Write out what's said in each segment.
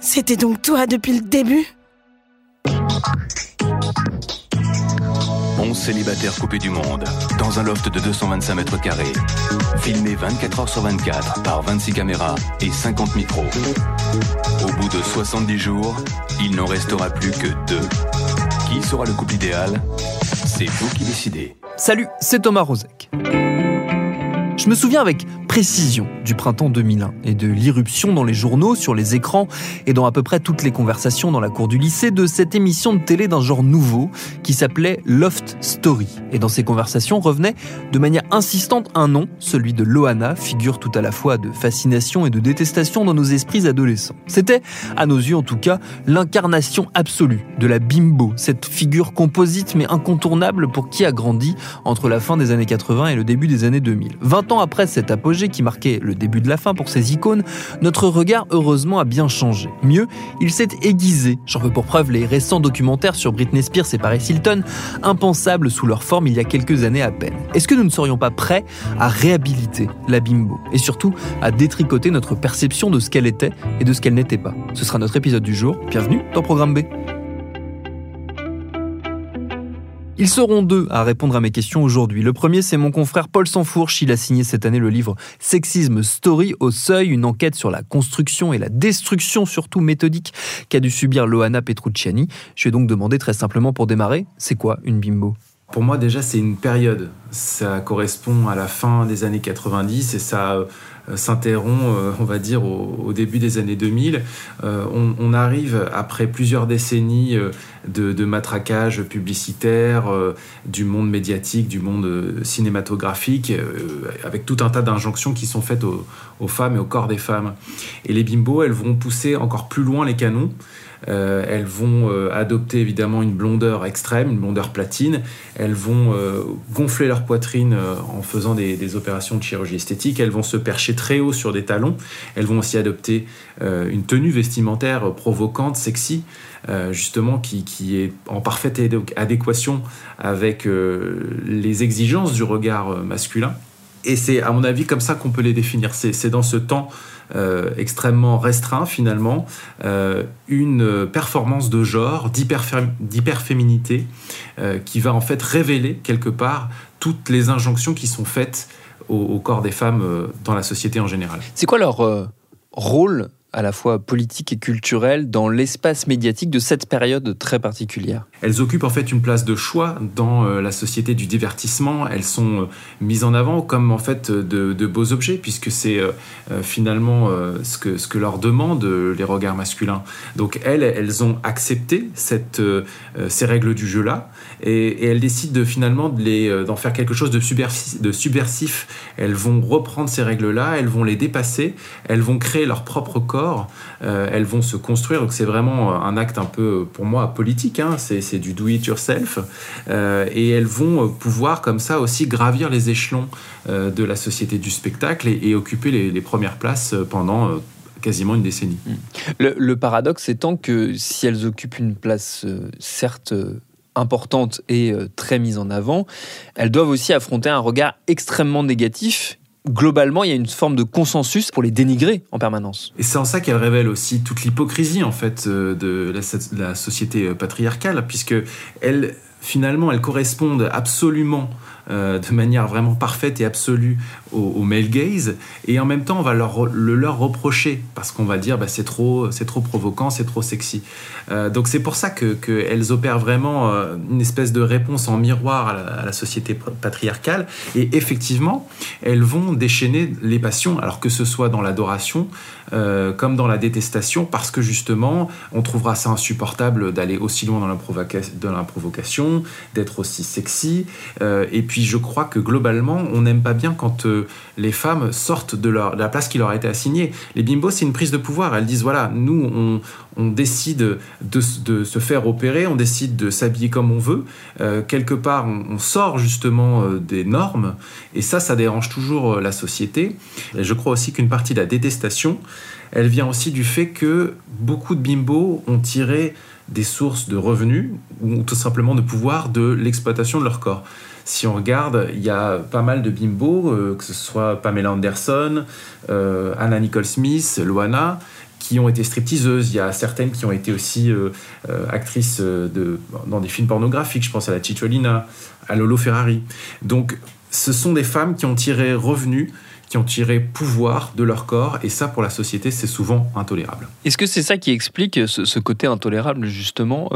C'était donc toi depuis le début 11 célibataires coupés du monde, dans un loft de 225 mètres carrés. Filmé 24 heures sur 24 par 26 caméras et 50 micros. Au bout de 70 jours, il n'en restera plus que deux. Qui sera le couple idéal? C'est vous qui décidez. Salut, c'est Thomas Rozek. Je me souviens avec précision du printemps 2001 et de l'irruption dans les journaux, sur les écrans et dans à peu près toutes les conversations dans la cour du lycée de cette émission de télé d'un genre nouveau qui s'appelait Loft Story. Et dans ces conversations revenait de manière insistante un nom, celui de Loana, figure tout à la fois de fascination et de détestation dans nos esprits adolescents. C'était, à nos yeux en tout cas, l'incarnation absolue de la bimbo, cette figure composite mais incontournable pour qui a grandi entre la fin des années 80 et le début des années 2000 ans après cet apogée qui marquait le début de la fin pour ces icônes, notre regard heureusement a bien changé. Mieux, il s'est aiguisé. J'en veux pour preuve les récents documentaires sur Britney Spears et Paris Hilton, impensables sous leur forme il y a quelques années à peine. Est-ce que nous ne serions pas prêts à réhabiliter la bimbo et surtout à détricoter notre perception de ce qu'elle était et de ce qu'elle n'était pas? Ce sera notre épisode du jour. Bienvenue dans Programme B. Ils seront deux à répondre à mes questions aujourd'hui. Le premier, c'est mon confrère Paul Sanfourche. Il a signé cette année le livre Sexisme Story au seuil, une enquête sur la construction et la destruction, surtout méthodique, qu'a dû subir Loana Petrucciani. Je vais donc demander très simplement pour démarrer, c'est quoi une bimbo? Pour moi, déjà, c'est une période. Ça correspond à la fin des années 90 et ça euh, s'interrompt, euh, on va dire, au, début des années 2000. Euh, on, arrive, après plusieurs décennies de, matraquage publicitaire, du monde médiatique, du monde cinématographique, avec tout un tas d'injonctions qui sont faites aux, femmes et au corps des femmes. Et les bimbos, elles vont pousser encore plus loin les canons. Euh, elles vont euh, adopter évidemment une blondeur extrême, une blondeur platine. Elles vont euh, gonfler leur poitrine en faisant des, opérations de chirurgie esthétique. Elles vont se percher très haut sur des talons. Elles vont aussi adopter une tenue vestimentaire provocante, sexy, justement qui, qui, est en parfaite adéquation avec les exigences du regard masculin. Et c'est à mon avis comme ça qu'on peut les définir. C'est dans ce temps euh, extrêmement restreint finalement, euh, une performance de genre, d'hyperféminité, euh, qui va en fait révéler quelque part toutes les injonctions qui sont faites au, corps des femmes dans la société en général. C'est quoi leur rôle à la fois politique et culturelle dans l'espace médiatique de cette période très particulière Elles occupent en fait une place de choix dans euh, la société du divertissement. Elles sont euh, mises en avant comme en fait de, beaux objets puisque c'est euh, finalement ce, que, ce que leur demandent les regards masculins. Donc elles, elles ont accepté cette, ces règles du jeu-là et, elles décident de, finalement d'en faire quelque chose de, subversif. Elles vont reprendre ces règles-là, elles vont les dépasser, elles vont créer leur propre corps euh, elles vont se construire. Donc c'est vraiment un acte un peu, pour moi, politique. Hein. C'est du do it yourself. Euh, et elles vont pouvoir comme ça aussi gravir les échelons euh, de la société du spectacle et, occuper les, premières places pendant quasiment une décennie. Mmh. Le, le, paradoxe étant que si elles occupent une place certes importante et très mise en avant, elles doivent aussi affronter un regard extrêmement négatif globalement, il y a une forme de consensus pour les dénigrer en permanence. Et c'est en ça qu'elle révèle aussi toute l'hypocrisie en fait euh, de la, société euh, patriarcale, puisque elle, finalement, elles correspondent absolument euh, de manière vraiment parfaite et absolue au, male gaze, et en même temps on va leur, le leur reprocher parce qu'on va dire bah, c'est trop, c'est trop provocant, c'est trop sexy. Euh, donc c'est pour ça que qu'elles opèrent vraiment euh, une espèce de réponse en miroir à la, société patriarcale, et effectivement elles vont déchaîner les passions, alors que ce soit dans l'adoration comme dans la détestation, parce que justement on trouvera ça insupportable d'aller aussi loin dans la, provocation, d'être aussi sexy, et puis je crois que globalement, on n'aime pas bien quand les femmes sortent de, la place qui leur a été assignée. Les bimbos, c'est une prise de pouvoir. Elles disent, voilà, nous, on, décide de, se faire opérer, on décide de s'habiller comme on veut. Euh, quelque part, on, sort justement euh, des normes, et ça, ça dérange toujours euh, la société. Et je crois aussi qu'une partie de la détestation, elle vient aussi du fait que beaucoup de bimbos ont tiré des sources de revenus ou tout simplement de pouvoir de l'exploitation de leur corps. Si on regarde, il y a pas mal de bimbos, que ce soit Pamela Anderson, Anna Nicole Smith, Loana, qui ont été stripteaseuses. Il y a certaines qui ont été aussi euh, euh, actrices euh, dans des films pornographiques. Je pense à la Cicciolina, à Lolo Ferrari. Donc, ce sont des femmes qui ont tiré revenu qui ont tiré pouvoir de leur corps, et ça, pour la société, c'est souvent intolérable. Est-ce que c'est ça qui explique ce, côté intolérable, justement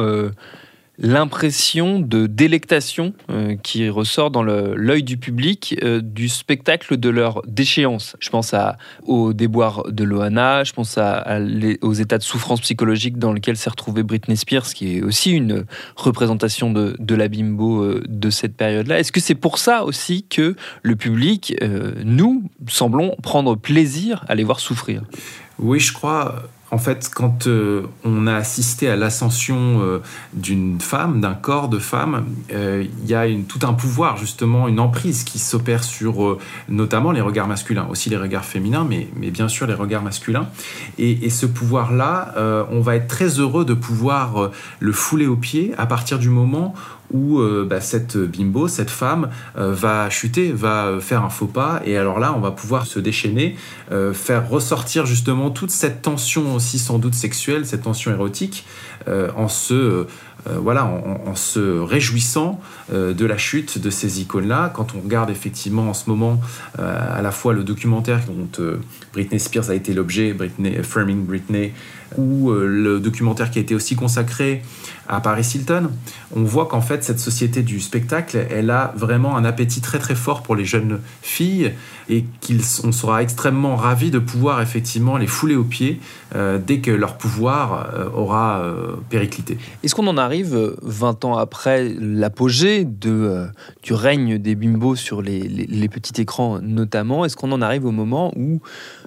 l'impression de délectation euh, qui ressort dans l'œil du public euh, du spectacle de leur déchéance. Je pense à, au déboire de Loana, je pense à, aux états de souffrance psychologique dans lesquels s'est retrouvée Britney Spears, qui est aussi une représentation de, la bimbo euh, de cette période-là. Est-ce que c'est pour ça aussi que le public, nous, semblons prendre plaisir à les voir souffrir? Oui, je crois en fait, quand euh, on a assisté à l'ascension euh, d'une femme, d'un corps de femme, euh, il y a tout un pouvoir, justement, une emprise qui s'opère sur notamment les regards masculins, aussi les regards féminins, mais, bien sûr les regards masculins. Et, et ce pouvoir-là, on va être très heureux de pouvoir le fouler aux pieds à partir du moment où euh, bah, cette bimbo, cette femme, euh, va chuter, va faire un faux pas, et alors là, on va pouvoir se déchaîner, euh, faire ressortir justement toute cette tension aussi sans doute sexuelle, cette tension érotique, en se voilà, en, se réjouissant de la chute de ces icônes-là. Quand on regarde effectivement en ce moment à la fois le documentaire dont Britney Spears a été l'objet, Britney, Framing Britney, ou le documentaire qui a été aussi consacré à Paris Hilton, on voit qu'en fait cette société du spectacle, elle a vraiment un appétit très très fort pour les jeunes filles et qu'on sera extrêmement ravis de pouvoir effectivement les fouler aux pieds euh, dès que leur pouvoir euh, aura euh, périclité. Est-ce qu'on en arrive 20 ans après l'apogée de, du règne des bimbos sur les, les petits écrans notamment Est-ce qu'on en arrive au moment où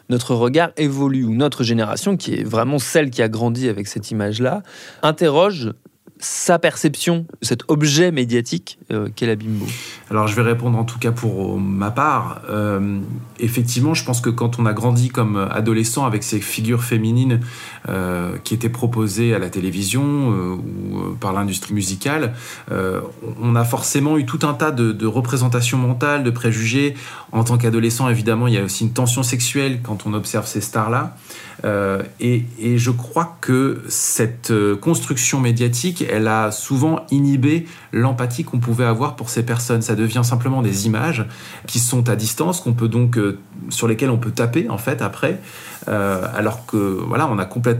notre regard évolue, où notre génération, qui est vraiment celle qui a grandi avec cette image-là, interroge sa perception cet objet médiatique euh, qu'est la bimbo? Alors je vais répondre en tout cas pour ma part. Euh, effectivement, je pense que quand on a grandi comme adolescent avec ces figures féminines euh, qui étaient proposées à la télévision ou par l'industrie musicale, on a forcément eu tout un tas de, représentations mentales, de préjugés. En tant qu'adolescent, évidemment, il y a aussi une tension sexuelle quand on observe ces stars-là. Euh, et, je crois que cette euh, construction médiatique, elle a souvent inhibé l'empathie qu'on pouvait avoir pour ces personnes. Ça devient simplement des images qui sont à distance, qu'on peut donc euh, sur lesquelles on peut taper en fait après, alors que voilà, on a complètement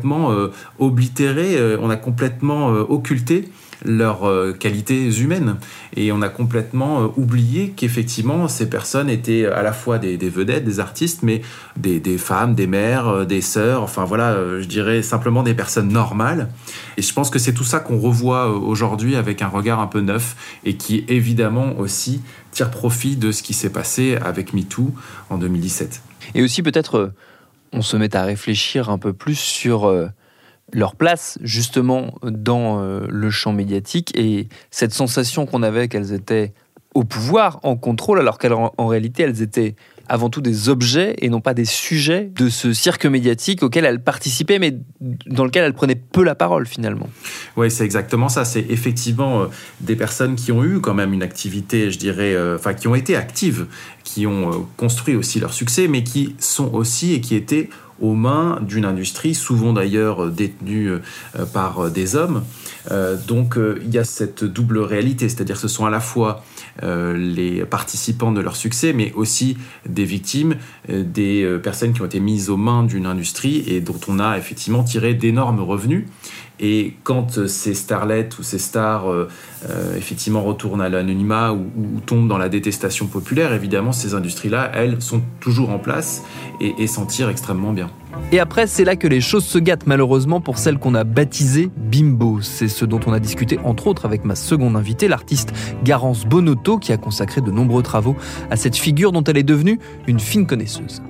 oblitéré, on a complètement occulté leurs euh, qualités humaines. Et on a complètement euh, oublié qu'effectivement, ces personnes étaient à la fois des, vedettes, des artistes, mais des, femmes, des mères, euh, des sœurs, enfin voilà, je dirais simplement des personnes normales. Et je pense que c'est tout ça qu'on revoit aujourd'hui avec un regard un peu neuf et qui évidemment aussi tire profit de ce qui s'est passé avec MeToo en 2017. Et aussi peut-être on se met à réfléchir un peu plus sur leur place justement dans euh, le champ médiatique et cette sensation qu'on avait qu'elles étaient au pouvoir, en contrôle, alors qu'en réalité elles étaient avant tout des objets et non pas des sujets de ce cirque médiatique auquel elles participaient, mais dans lequel elles prenaient peu la parole finalement. Oui, c'est exactement ça. C'est effectivement euh, des personnes qui ont eu quand même une activité, je dirais, euh, enfin qui ont été actives, qui ont construit aussi leur succès, mais qui sont aussi et qui étaient aux mains d'une industrie, souvent d'ailleurs détenue euh, par euh, des hommes. Euh, donc il y a cette double réalité, c'est-à-dire ce sont à la fois les participants de leur succès, mais aussi des victimes, des personnes qui ont été mises aux mains d'une industrie et dont on a effectivement tiré d'énormes revenus. Et quand ces starlets ou ces stars effectivement retournent à l'anonymat ou, ou, tombent dans la détestation populaire, évidemment, ces industries-là, elles, sont toujours en place et, et s'en tirent extrêmement bien. Et après, c'est là que les choses se gâtent malheureusement pour celle qu'on a baptisée Bimbo. C'est ce dont on a discuté entre autres avec ma seconde invitée, l'artiste Garance Bonotto, qui a consacré de nombreux travaux à cette figure dont elle est devenue une fine connaisseuse.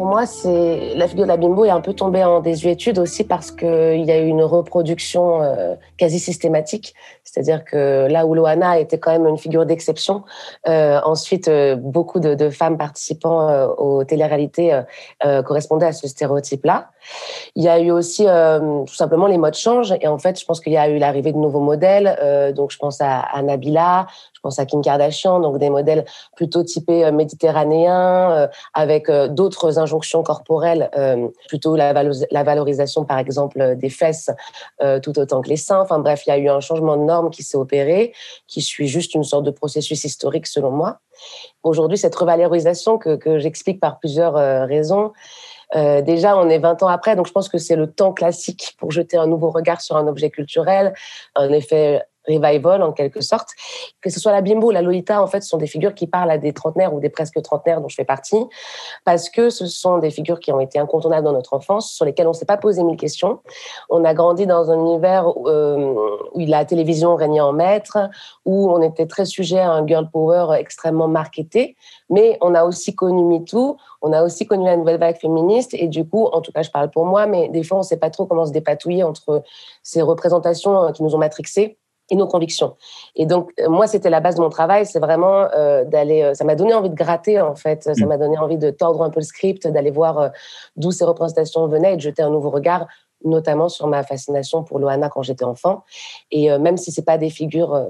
Pour moi, c'est la figure de la bimbo est un peu tombée en désuétude aussi parce qu'il y a eu une reproduction euh, quasi systématique. C'est-à-dire que là où Loana était quand même une figure d'exception, euh, ensuite euh, beaucoup de, femmes participant aux téléréalités correspondaient à ce stéréotype-là. Il y a eu aussi tout simplement les modes changent et en fait, je pense qu'il y a eu l'arrivée de nouveaux modèles. donc, je pense à Nabila, je pense à Kim Kardashian, donc des modèles plutôt typés euh, méditerranéens, euh, avec euh, d'autres injonctions corporelles, plutôt la, valorisation, par exemple, des fesses tout autant que les seins. Enfin bref, il y a eu un changement de norme qui s'est opéré, qui suit juste une sorte de processus historique, selon moi. Aujourd'hui, cette revalorisation que, que j'explique par plusieurs raisons, déjà, on est 20 ans après, donc je pense que c'est le temps classique pour jeter un nouveau regard sur un objet culturel, un effet revival en quelque sorte. Que ce soit la bimbo ou la Lolita, en fait, ce sont des figures qui parlent à des trentenaires ou des presque trentenaires dont je fais partie, parce que ce sont des figures qui ont été incontournables dans notre enfance, sur lesquelles on ne s'est pas posé mille questions. On a grandi dans un univers euh, où la télévision régnait en maître, où on était très sujet à un girl power extrêmement marketé, mais on a aussi connu MeToo, on a aussi connu la nouvelle vague féministe, et du coup, en tout cas, je parle pour moi, mais des fois, on ne sait pas trop comment se dépatouiller entre ces représentations qui nous ont matrixées et nos convictions. Et donc, euh, moi, c'était la base de mon travail, c'est vraiment euh, d'aller. Euh, ça m'a donné envie de gratter, en fait. Ça mm. m'a donné envie de tordre un peu le script, d'aller voir euh, d'où ces représentations venaient et de jeter un nouveau regard, notamment sur ma fascination pour Loana quand j'étais enfant. Et même si c'est pas des figures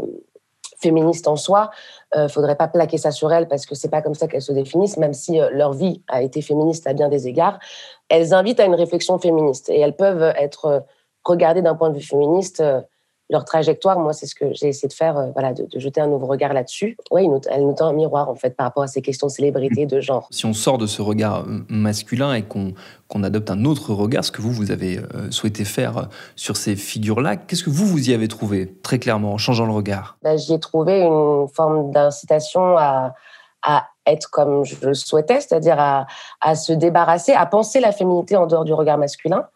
féministes en soi, euh, faudrait pas plaquer ça sur elles parce que c'est pas comme ça qu'elles se définissent, même si leur vie a été féministe à bien des égards. Elles invitent à une réflexion féministe et elles peuvent être regardées d'un point de vue féministe leur trajectoire, moi, c'est ce que j'ai essayé de faire, euh, voilà, de, jeter un nouveau regard là-dessus. Oui, elle nous tend un miroir, en fait, par rapport à ces questions de célébrité, de genre. Si on sort de ce regard euh, masculin et qu'on adopte un autre regard, ce que vous, vous avez euh, souhaité faire sur ces figures-là, qu'est-ce que vous, vous y avez trouvé, très clairement, en changeant le regard? Ben, J'y ai trouvé une forme d'incitation à, à être comme je le souhaitais, c'est-à-dire à, à se débarrasser, à penser la féminité en dehors du regard masculin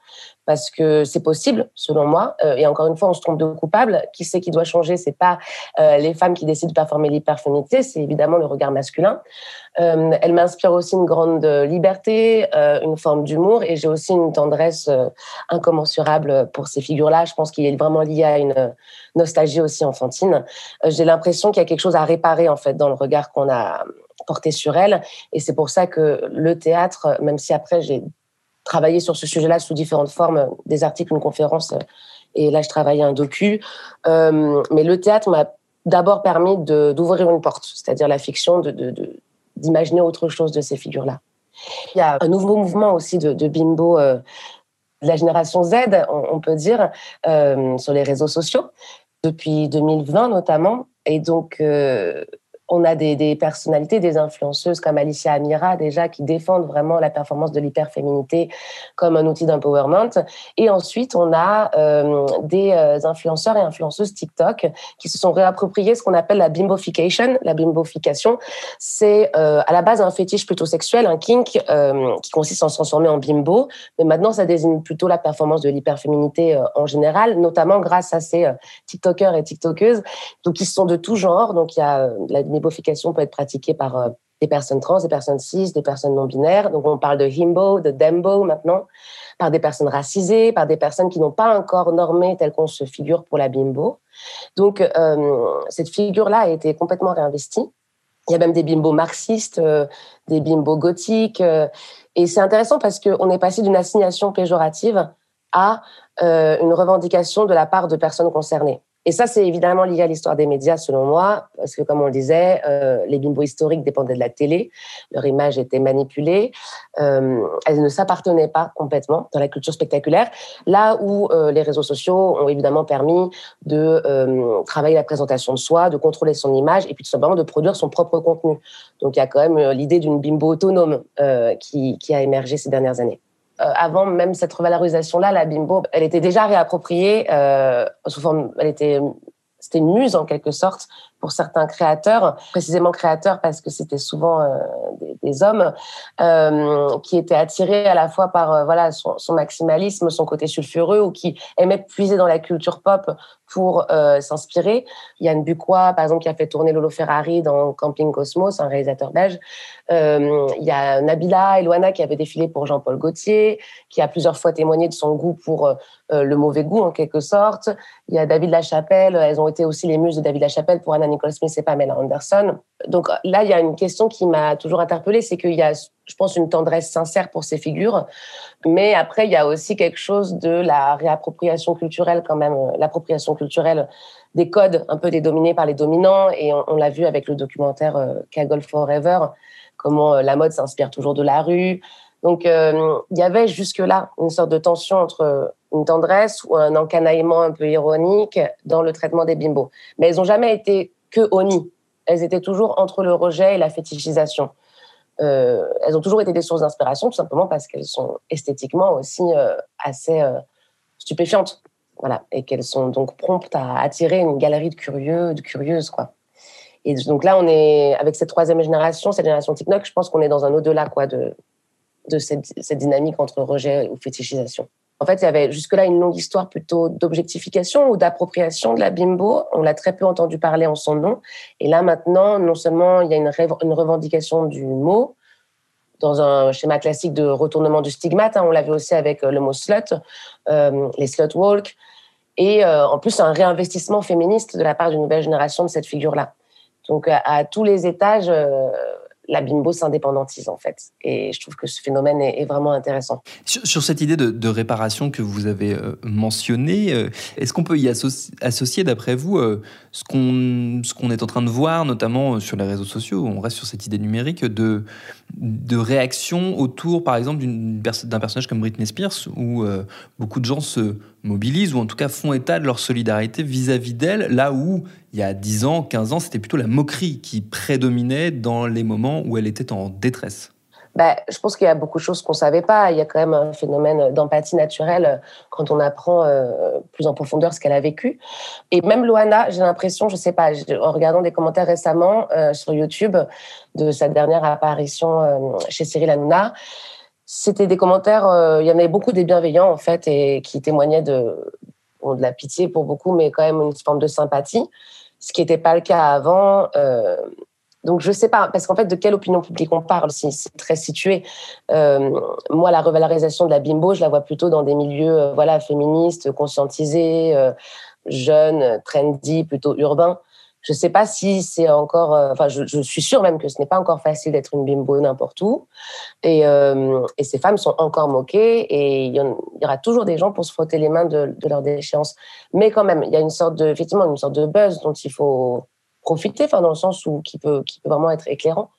parce que c'est possible, selon moi. Euh, et encore une fois, on se trompe de coupable. Qui c'est qui doit changer? C'est pas euh, les femmes qui décident de performer l'hyperféminité, c'est évidemment le regard masculin. Euh, elle m'inspire aussi une grande liberté, une forme d'humour, et j'ai aussi une tendresse incommensurable pour ces figures-là. Je pense qu'il est vraiment lié à une nostalgie aussi enfantine. j'ai l'impression qu'il y a quelque chose à réparer en fait dans le regard qu'on a porté sur elle, et c'est pour ça que le théâtre, même si après j'ai travaillé sur ce sujet-là sous différentes formes, des articles, une conférence, euh, et là je travaillais un docu. Euh, mais le théâtre m'a d'abord permis d'ouvrir une porte, c'est-à-dire la fiction, d'imaginer autre chose de ces figures-là. Il y a un nouveau mouvement aussi de, bimbo euh, de la génération Z, on, peut dire, sur les réseaux sociaux, depuis 2020 notamment. Et donc, on a des, personnalités, des influenceuses comme Alicia Amira déjà qui défendent vraiment la performance de l'hyperféminité comme un outil d'empowerment. Et ensuite, on a euh, des euh, influenceurs et influenceuses TikTok qui se sont réappropriés ce qu'on appelle la bimbofication. La bimbofication, c'est euh, à la base un fétiche plutôt sexuel, un kink qui consiste en se transformer en bimbo. Mais maintenant, ça désigne plutôt la performance de l'hyperféminité en général, notamment grâce à ces TikTokers et TikTokeuses, donc qui sont de tout genre. Donc il y a la l'hybofication peut être pratiquée par euh, des personnes trans, des personnes cis, des personnes non binaires. Donc on parle de himbo, de dembo maintenant, par des personnes racisées, par des personnes qui n'ont pas un corps normé tel qu'on se figure pour la bimbo. Donc euh, cette figure-là a été complètement réinvestie. Il y a même des bimbos marxistes, euh, des bimbos gothiques. et c'est intéressant parce qu'on est passé d'une assignation péjorative à une revendication de la part de personnes concernées. Et ça, c'est évidemment lié à l'histoire des médias, selon moi, parce que comme on le disait, euh, les bimbos historiques dépendaient de la télé, leur image était manipulée, euh, elles ne s'appartenaient pas complètement dans la culture spectaculaire, là où euh, les réseaux sociaux ont évidemment permis de euh, travailler la présentation de soi, de contrôler son image, et puis tout simplement de produire son propre contenu. Donc il y a quand même euh, l'idée d'une bimbo autonome qui, qui a émergé ces dernières années. Avant même cette revalorisation-là, la bimbo, elle était déjà réappropriée sous forme, elle était c'était une muse en quelque sorte pour certains créateurs, précisément créateurs parce que c'était souvent euh, des, hommes euh, qui étaient attirés à la fois par euh, voilà son, maximalisme, son côté sulfureux ou qui aimaient puiser dans la culture pop pour s'inspirer. Yann Bucois, par exemple, qui a fait tourner Lolo Ferrari dans Camping Cosmos, un réalisateur belge. Il y a Nabila Eloana qui avait défilé pour Jean-Paul Gaultier, qui a plusieurs fois témoigné de son goût pour le mauvais goût en quelque sorte. Il y a David Lachapelle, elles ont été aussi les muses de David Lachapelle pour Anna Nicole Smith et Pamela Anderson. Donc là, il y a une question qui m'a toujours interpellée, c'est qu'il y a, je pense, une tendresse sincère pour ces figures, mais après, il y a aussi quelque chose de la réappropriation culturelle quand même, l'appropriation culturelle des codes un peu dédominés par les dominants, et on, l'a vu avec le documentaire euh, Kaggle Forever, comment euh, la mode s'inspire toujours de la rue. Donc, euh, il y avait jusque-là une sorte de tension entre une tendresse ou un encanaillement un peu ironique dans le traitement des bimbos. Mais elles n'ont jamais été que oni. Elles étaient toujours entre le rejet et la fétichisation. Euh, elles ont toujours été des sources d'inspiration, tout simplement parce qu'elles sont esthétiquement aussi euh, assez euh, stupéfiantes. Voilà, et qu'elles sont donc promptes à attirer une galerie de curieux, de curieuses, quoi. Et donc là, on est avec cette troisième génération, cette génération TikTok, je pense qu'on est dans un au-delà, quoi, de, de cette, cette dynamique entre rejet ou fétichisation. En fait, il y avait jusque-là une longue histoire plutôt d'objectification ou d'appropriation de la bimbo. On l'a très peu entendu parler en son nom. Et là, maintenant, non seulement il y a une, revendication du mot, dans un schéma classique de retournement du stigmate. Hein. on l'avait aussi avec euh, le mot slut, euh, les slut walk, et euh, en plus un réinvestissement féministe de la part d'une nouvelle génération de cette figure-là. Donc à, tous les étages, la bimbo s'indépendantise en fait. Et je trouve que ce phénomène est, vraiment intéressant. Sur, cette idée de, réparation que vous avez euh, mentionnée, euh, est-ce qu'on peut y associer, d'après vous euh, ce qu'on est en train de voir, notamment sur les réseaux sociaux, on reste sur cette idée numérique, de, de réaction autour, par exemple, d'un personnage comme Britney Spears, où beaucoup de gens se mobilisent ou en tout cas font état de leur solidarité vis-à-vis d'elle, là où il y a 10 ans, 15 ans, c'était plutôt la moquerie qui prédominait dans les moments où elle était en détresse. Bah, je pense qu'il y a beaucoup de choses qu'on ne savait pas. Il y a quand même un phénomène d'empathie naturelle quand on apprend euh, plus en profondeur ce qu'elle a vécu. Et même Loana, j'ai l'impression, je ne sais pas, en regardant des commentaires récemment euh, sur YouTube de sa dernière apparition euh, chez Cyril Hanouna, c'était des commentaires, euh, il y en avait beaucoup des bienveillants en fait et qui témoignaient de, de la pitié pour beaucoup, mais quand même une forme de sympathie, ce qui n'était pas le cas avant. Euh, donc je sais pas, parce qu'en fait, de quelle opinion publique on parle C'est très situé. Euh, moi, la revalorisation de la bimbo, je la vois plutôt dans des milieux, voilà, féministes, conscientisés, jeunes, trendy, plutôt urbains. Je ne sais pas si c'est encore. Euh, enfin, je, suis sûre même que ce n'est pas encore facile d'être une bimbo n'importe où. Et, euh, ces femmes sont encore moquées et il y, aura toujours des gens pour se frotter les mains de, leur déchéance. Mais quand même, il y a une sorte de, effectivement, une sorte de buzz dont il faut profiter, enfin, dans le sens où qui peut, qui peut vraiment être éclairant.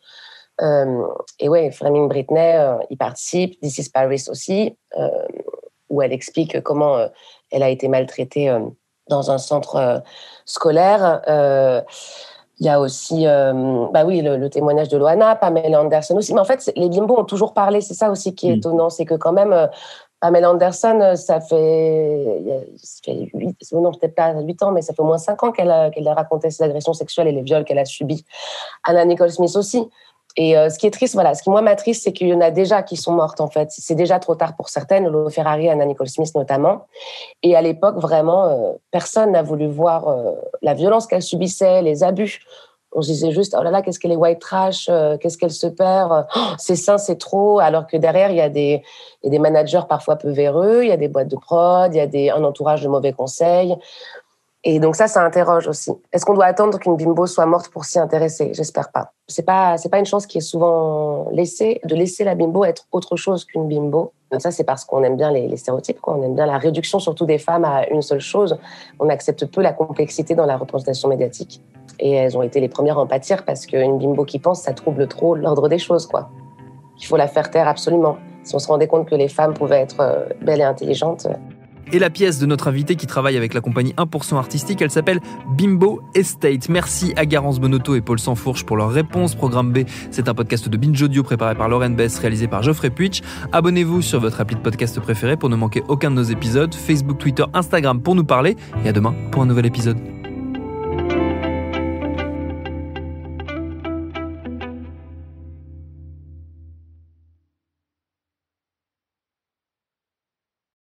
Euh, et ouais, Framing Britney, il participe. This is Paris aussi, où elle explique comment elle a été maltraitée dans un centre euh, scolaire. Euh, il y a aussi, euh, bah oui, le, témoignage de Loana, Pamela Anderson aussi. Mais en fait, les bimbos ont toujours parlé. C'est ça aussi qui est mm. étonnant, c'est que quand même, Pamela Anderson, ça fait, ça fait 8, non peut-être pas 8 ans, mais ça fait au moins 5 ans qu'elle a, qu'elle a raconté ses agressions sexuelles et les viols qu'elle a subis. Anna Nicole Smith aussi. Et euh, ce qui est triste, voilà, ce qui moi m'attriste, c'est qu'il y en a déjà qui sont mortes en fait. C'est déjà trop tard pour certaines, Lolo Ferrari, Anna Nicole Smith notamment. Et à l'époque, vraiment, euh, personne n'a voulu voir euh, la violence qu'elle subissait, les abus. On se disait juste, oh là là, qu'est-ce qu'elle est white trash, qu'est-ce qu'elle se perd, oh, c'est sain, c'est trop. Alors que derrière, il y, a des, il y a des managers parfois peu véreux, il y a des boîtes de prod, il y a des, un entourage de mauvais conseils. Et donc ça, ça interroge aussi. Est-ce qu'on doit attendre qu'une bimbo soit morte pour s'y intéresser? J'espère pas. C'est pas, c'est pas une chance qui est souvent laissée de laisser la bimbo être autre chose qu'une bimbo. Ça, c'est parce qu'on aime bien les, stéréotypes, quoi. On aime bien la réduction, surtout des femmes, à une seule chose. On accepte peu la complexité dans la représentation médiatique. Et elles ont été les premières à en pâtir parce qu'une bimbo qui pense, ça trouble trop l'ordre des choses, quoi. Il faut la faire taire absolument. Si on se rendait compte que les femmes pouvaient être euh, belles et intelligentes, Et la pièce de notre invité qui travaille avec la compagnie 1% artistique, elle s'appelle Bimbo Estate. Merci à Garance Bonotto et Paul Sansfourche pour leur réponse. Programme B, c'est un podcast de Binge Audio préparé par Lauren Bess, réalisé par Geoffrey Puitch. Abonnez-vous sur votre appli de podcast préféré pour ne manquer aucun de nos épisodes. Facebook, Twitter, Instagram pour nous parler. Et à demain pour un nouvel épisode.